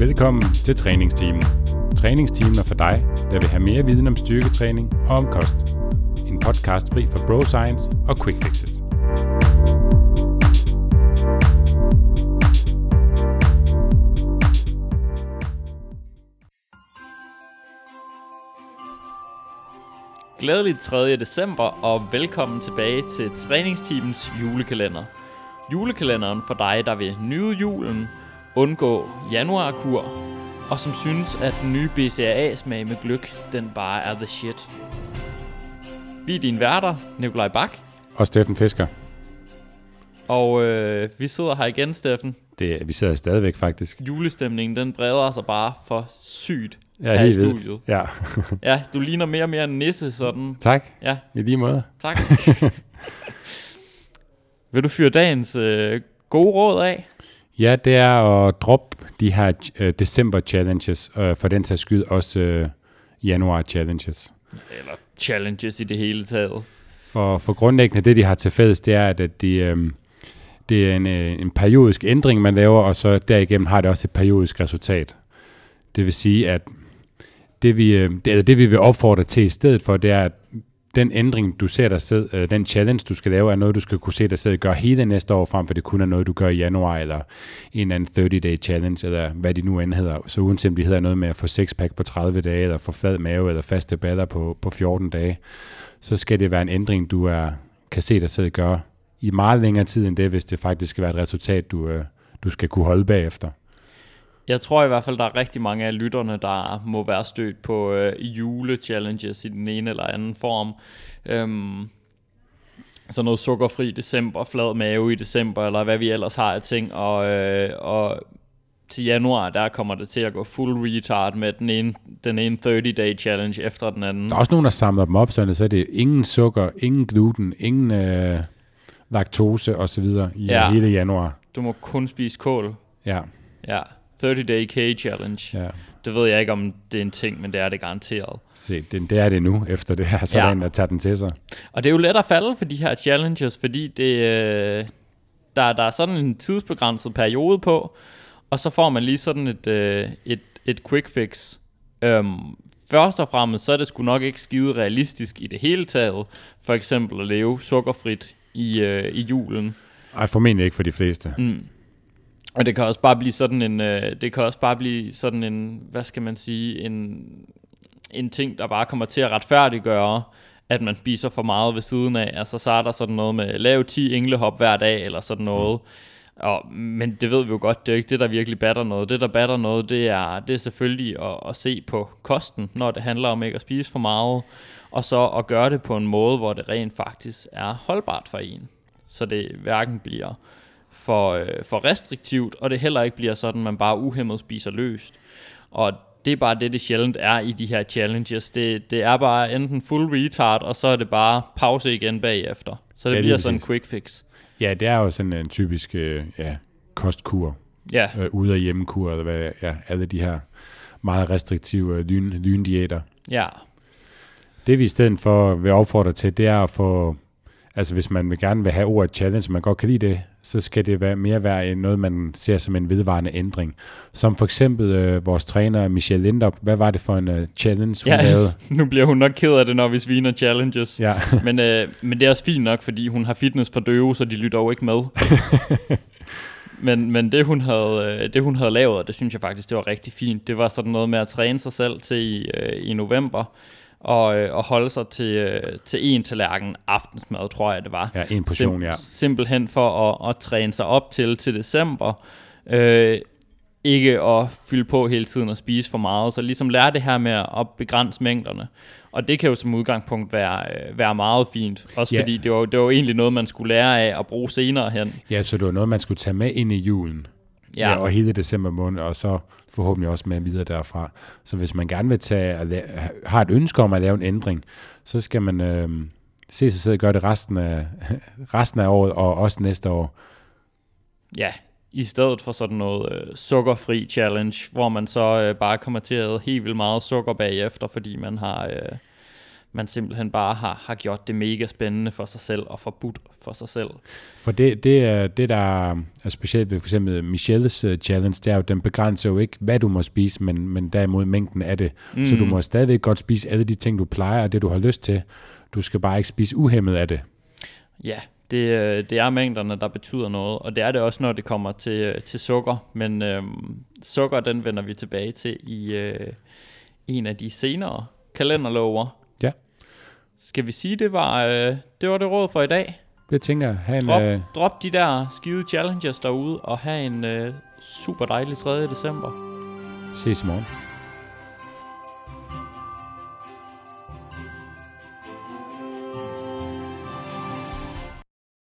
Velkommen til Træningsteamen. Træningsteamen er for dig, der vil have mere viden om styrketræning og om kost. En podcast fri for bro science og quick fixes. Glædelig 3. december og velkommen tilbage til træningsteamens julekalender. Julekalenderen for dig, der vil nyde julen, undgå januarkur, og som synes, at den nye BCAA-smag med gløk, den bare er the shit. Vi er dine værter, Nikolaj Bak, Og Steffen Fisker. og øh, vi sidder her igen, Steffen. Det, vi sidder stadigvæk faktisk. Julestemningen, den breder sig bare for sygt er her i helt vildt. studiet. Ja, Ja, du ligner mere og mere en nisse, sådan. tak. Ja, I lige måde. tak. vil du fyre dagens øh, gode råd af? Ja, det er at droppe de her uh, december challenges, og for den sags skyld også uh, januar challenges. Eller challenges i det hele taget. For, for grundlæggende, det de har til fælles, det er, at de, øhm, det er en, øh, en periodisk ændring, man laver, og så derigennem har det også et periodisk resultat. Det vil sige, at det vi, øh, det, eller det vi vil opfordre til i stedet for, det er, at den ændring, du ser dig selv, øh, den challenge, du skal lave, er noget, du skal kunne se dig selv gøre hele næste år, frem for det kun er noget, du gør i januar, eller en eller anden 30-day challenge, eller hvad de nu end hedder. Så uanset om de hedder noget med at få sixpack på 30 dage, eller få flad mave, eller faste baller på, på 14 dage, så skal det være en ændring, du er, kan se dig selv gøre i meget længere tid end det, hvis det faktisk skal være et resultat, du, øh, du skal kunne holde bagefter. Jeg tror i hvert fald, der er rigtig mange af lytterne, der må være stødt på øh, jule-challenges i den ene eller anden form. Øhm, sådan noget sukkerfri december, flad mave i december, eller hvad vi ellers har af ting. Og, øh, og til januar, der kommer det til at gå full retard med den ene, den ene 30-day challenge efter den anden. Der er også nogen, der samler dem op, sådan, så er det ingen sukker, ingen gluten, ingen øh, laktose osv. i Ja. ja. hele januar. Du må kun spise kål. Ja, Ja, 30-day K-challenge. ja. Det ved jeg ikke, om det er en ting, men det er det garanteret. Se, det, det er det nu, efter det her, så Ja. ja. der tager den til sig. Og det er jo let at falde for de her challenges, fordi det, øh, der, der er sådan en tidsbegrænset periode på, og så får man lige sådan et, øh, et, et quick fix. Øhm, først og fremmest, så er det sgu nok ikke skide realistisk i det hele taget, for eksempel at leve sukkerfrit i, øh, i julen. Ej, formentlig ikke for de fleste. Mm. Og det kan også bare blive sådan en, øh, det kan også bare blive sådan en, hvad skal man sige, en, en ting, der bare kommer til at retfærdiggøre, at man spiser for meget ved siden af. Altså så er der sådan noget med, lav 10 englehop hver dag, eller sådan noget. Og, men det ved vi jo godt, det er ikke det, der virkelig batter noget. Det, der batter noget, det er, det er selvfølgelig at, at se på kosten, når det handler om ikke at spise for meget, og så at gøre det på en måde, hvor det rent faktisk er holdbart for en. Så det hverken bliver for, øh, for restriktivt, og det heller ikke bliver sådan, at man bare uhemmet spiser løst. Og det er bare det, det sjældent er i de her challenges. Det, det er bare enten full retard, og så er det bare pause igen bagefter. Så det Ja, bliver sådan en quick fix. Ja, det er jo sådan en typisk øh, ja, kostkur, Ja, øh, ude af hjemmekur, eller hvad, ja, alle de her meget restriktive øh, lyn, lyndiæter. ja, Det vi i stedet for vil opfordre til, det er at få, altså hvis man vil gerne vil have ordet challenge, man godt kan lide det, så skal det være mere være noget, man ser som en vedvarende ændring. Som for eksempel øh, vores træner Michelle Lindop, hvad var det for en øh, challenge, hun Ja. lavede? nu bliver hun nok ked af det, når vi sviner challenges. Ja, Men, øh, men det er også fint nok, fordi hun har fitness for døve, så de lytter jo ikke med. men men det, hun havde, øh, det, hun havde lavet, det synes jeg faktisk, det var rigtig fint, det var sådan noget med at træne sig selv til i, øh, i november, og, øh, og holde sig til, øh, til en tallerken aftensmad, tror jeg det var. ja en portion, ja. Simpelthen for at, at træne sig op til til december. Øh, ikke at fylde på hele tiden og spise for meget. Så ligesom lære det her med at begrænse mængderne. Og det kan jo som udgangspunkt være, øh, være meget fint. Også Ja. fordi det var, det var egentlig noget, man skulle lære af at bruge senere hen. Ja, så det var noget, man skulle tage med ind i julen. Ja. ja, og hele december måned, og så forhåbentlig også med videre derfra. Så hvis man gerne vil tage, har et ønske om at lave en ændring, så skal man øh, se sig selv gøre det resten af, resten af året, og også næste år. ja, i stedet for sådan noget øh, sukkerfri challenge, hvor man så øh, bare kommer til at æde helt vildt meget sukker bagefter, fordi man har, øh, man simpelthen bare har, har gjort det mega spændende for sig selv og forbudt for sig selv. For det, det, er, det der er specielt ved for eksempel Michelles uh, challenge, det er jo, den begrænser jo ikke, hvad du må spise, men, men derimod mængden af det. Mm. Så du må stadigvæk godt spise alle de ting, du plejer, og det du har lyst til. Du skal bare ikke spise uhemmet af det. Ja, det, øh, det er mængderne, der betyder noget, og det er det også, når det kommer til, øh, til sukker. Men øhm, sukker, den vender vi tilbage til i øh, en af de senere kalenderlover. Ja. Skal vi sige, det var, øh, det var det råd for i dag? Det tænker jeg. Ha en, drop, øh... drop de der skide challenges derude, og have en øh, super dejlig 3. december. Ses i morgen.